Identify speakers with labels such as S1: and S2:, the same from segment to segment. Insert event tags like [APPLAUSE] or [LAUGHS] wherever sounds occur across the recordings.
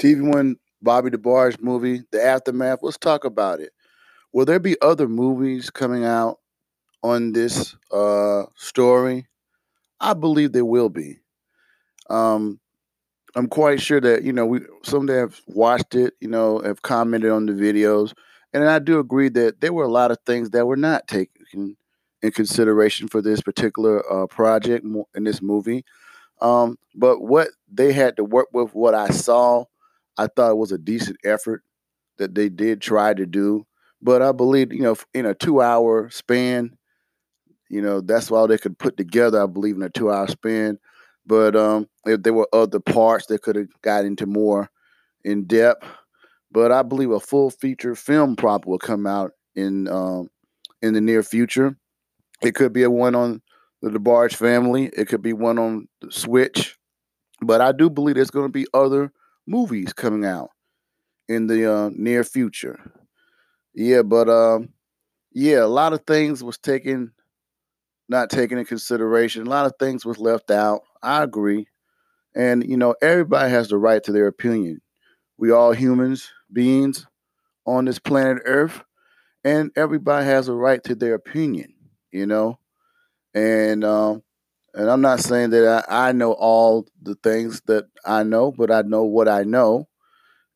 S1: TV One Bobby DeBarge movie, The Aftermath. Let's talk about it. Will there be other movies coming out on this uh, story? I believe there will be. Um, I'm quite sure that you know we some that have watched it, you know, have commented on the videos, and I do agree that there were a lot of things that were not taken in consideration for this particular uh, project in this movie. Um, but what they had to work with, what I saw, I thought it was a decent effort that they did try to do. But I believe, you know, in a two-hour span, you know, that's all they could put together. I believe in a two-hour span. But um, if there were other parts that could have got into more in depth, but I believe a full feature film prop will come out in um, in the near future. It could be a one on the DeBarge family. It could be one on the Switch. But I do believe there's going to be other movies coming out in the uh, near future. Yeah, but um, yeah, a lot of things was taken, not taken in consideration. A lot of things was left out. I agree, and you know, everybody has the right to their opinion. We all humans beings on this planet Earth, and everybody has a right to their opinion. You know, and um, and I'm not saying that I, I know all the things that I know, but I know what I know,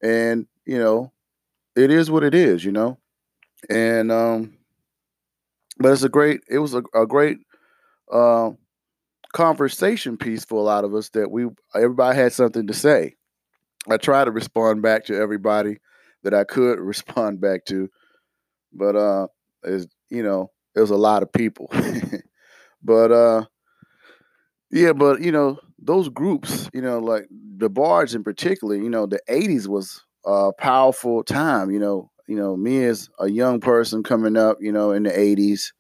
S1: and you know, it is what it is, you know, and um, but it's a great, it was a, a great uh, conversation piece for a lot of us that we everybody had something to say. I try to respond back to everybody that I could [LAUGHS] respond back to, but uh, is you know, it was a lot of people. [LAUGHS] But uh yeah, but you know, those groups, you know, like DeBarge in particular, you know, the 80s was a powerful time, you know, you know, me as a young person coming up, you know, in the 80s,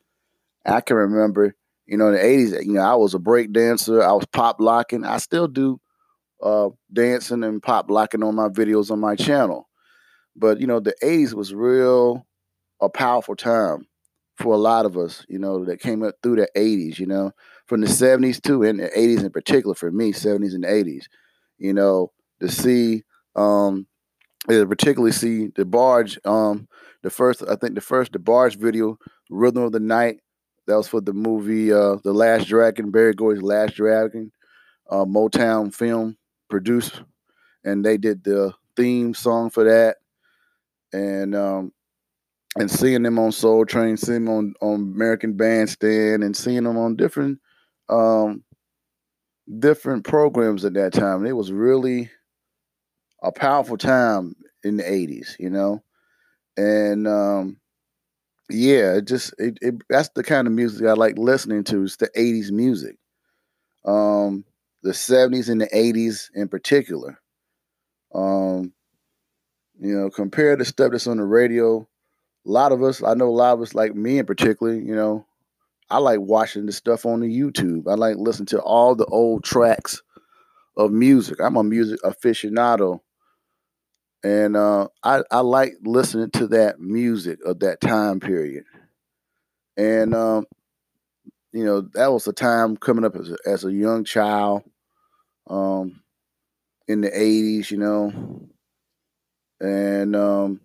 S1: I can remember, you know, in the 80s, you know, I was a break dancer, I was pop locking. I still do uh dancing and pop locking on my videos on my channel. But you know, the 80s was real a powerful time for a lot of us, you know, that came up through the 80s, you know, from the 70s too, and the 80s in particular for me, 70s and 80s, you know, to see, um, particularly see DeBarge um, the first, I think the first DeBarge video, Rhythm of the Night, that was for the movie uh, The Last Dragon, Berry Gordy's Last Dragon, uh, Motown film produced, and they did the theme song for that. And um, and seeing them on Soul Train, seeing them on, on American Bandstand, and seeing them on different um, different programs at that time. It was really a powerful time in the '80s, you know, and um, yeah, it just it, it that's the kind of music I like listening to. It's the '80s music, um, the '70s and the '80s in particular. Um, you know, compared to stuff that's on the radio a lot of us, I know a lot of us, like me in particular, you know, I like watching the stuff on the YouTube. I like listening to all the old tracks of music. I'm a music aficionado. And uh, I, I like listening to that music of that time period. And, um, you know, that was a time coming up as a, as a young child um, in the 80s, you know. And um,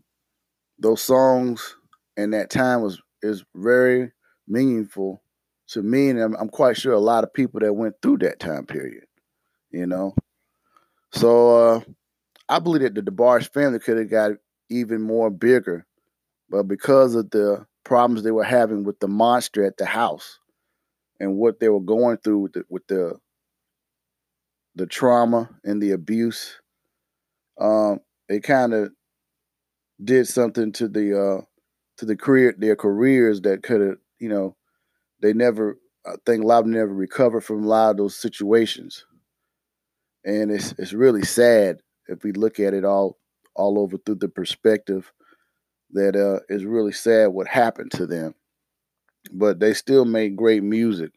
S1: those songs and that time was is very meaningful to me, and I'm, I'm quite sure a lot of people that went through that time period. You know, so uh, I believe that the DeBarge family could have got even more bigger, but because of the problems they were having with the monster at the house and what they were going through with the, with the the trauma and the abuse, um, it kind of did something to the uh, to the career their careers that could have you know they never I think a lot never recovered from a lot of those situations, and it's it's really sad if we look at it all all over through the perspective that uh, is really sad what happened to them, but they still make great music,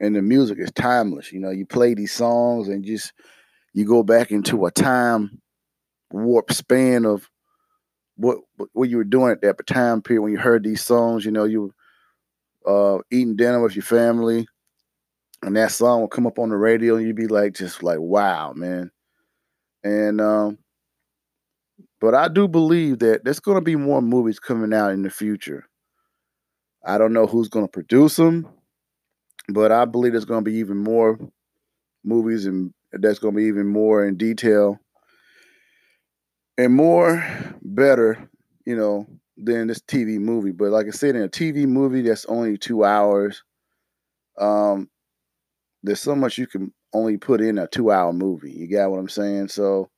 S1: and the music is timeless. You know, you play these songs and just you go back into a time warp span of what what you were doing at that time period when you heard these songs. You know, you uh, eating dinner with your family, and that song will come up on the radio, and you'd be like, just like, wow, man. And um, But I do believe that there's going to be more movies coming out in the future. I don't know who's going to produce them, but I believe there's going to be even more movies and that's going to be even more in detail and more better, you know, than this TV movie. But like I said, in a TV movie that's only two hours, um, there's so much you can only put in a two hour movie. You got what I'm saying? So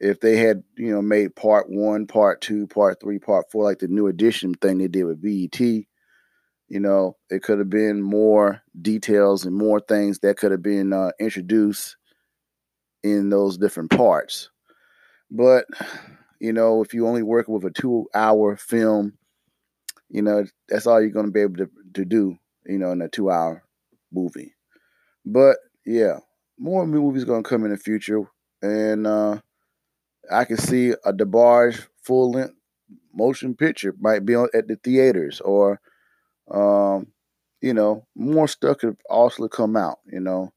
S1: if they had, you know, made part one, part two, part three, part four, like the new edition thing they did with BET, you know, it could have been more details and more things that could have been uh, introduced in those different parts. But, you know, if you only work with a two hour film, you know, that's all you're going to be able to, to do, you know, in a two hour movie. But yeah, more movies going to come in the future. And, uh, I can see a DeBarge full length motion picture might be on at the theaters or um, you know, more stuff could also come out, you know.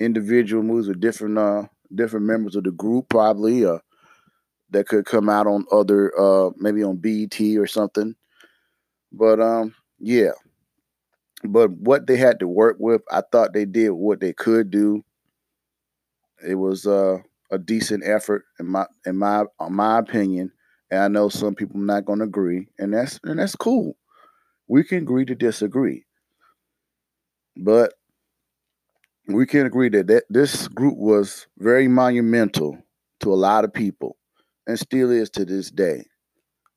S1: Individual movies with different uh different members of the group probably uh that could come out on other uh maybe on BET or something. But um yeah. But what they had to work with, I thought they did what they could do. It was uh a decent effort in my in my in my opinion. And I know some people not gonna agree, and that's and that's cool. We can agree to disagree. But we can agree that, that this group was very monumental to a lot of people and still is to this day.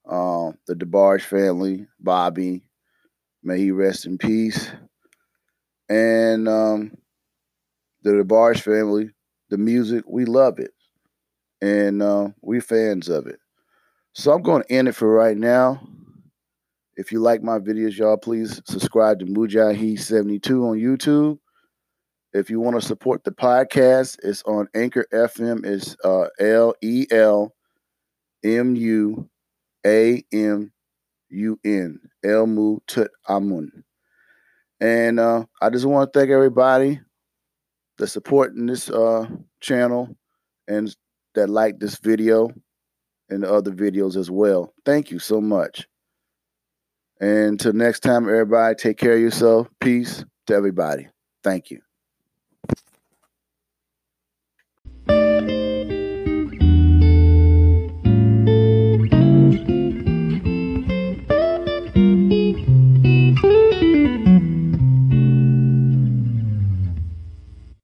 S1: Um, the DeBarge family, Bobby, may he rest in peace. And um, the DeBarge family, the music, we love it. And uh, we fans of it. So I'm going to end it for right now. If you like my videos, y'all, please subscribe to Mujahid72 on YouTube. If you want to support the podcast, it's on Anchor FM. It's uh, L E L M U A M U N. El Mu Tut Amun. And uh, I just want to thank everybody that's supporting this uh, channel and that like this video and the other videos as well. Thank you so much. And until next time, everybody, take care of yourself. Peace to everybody. Thank you.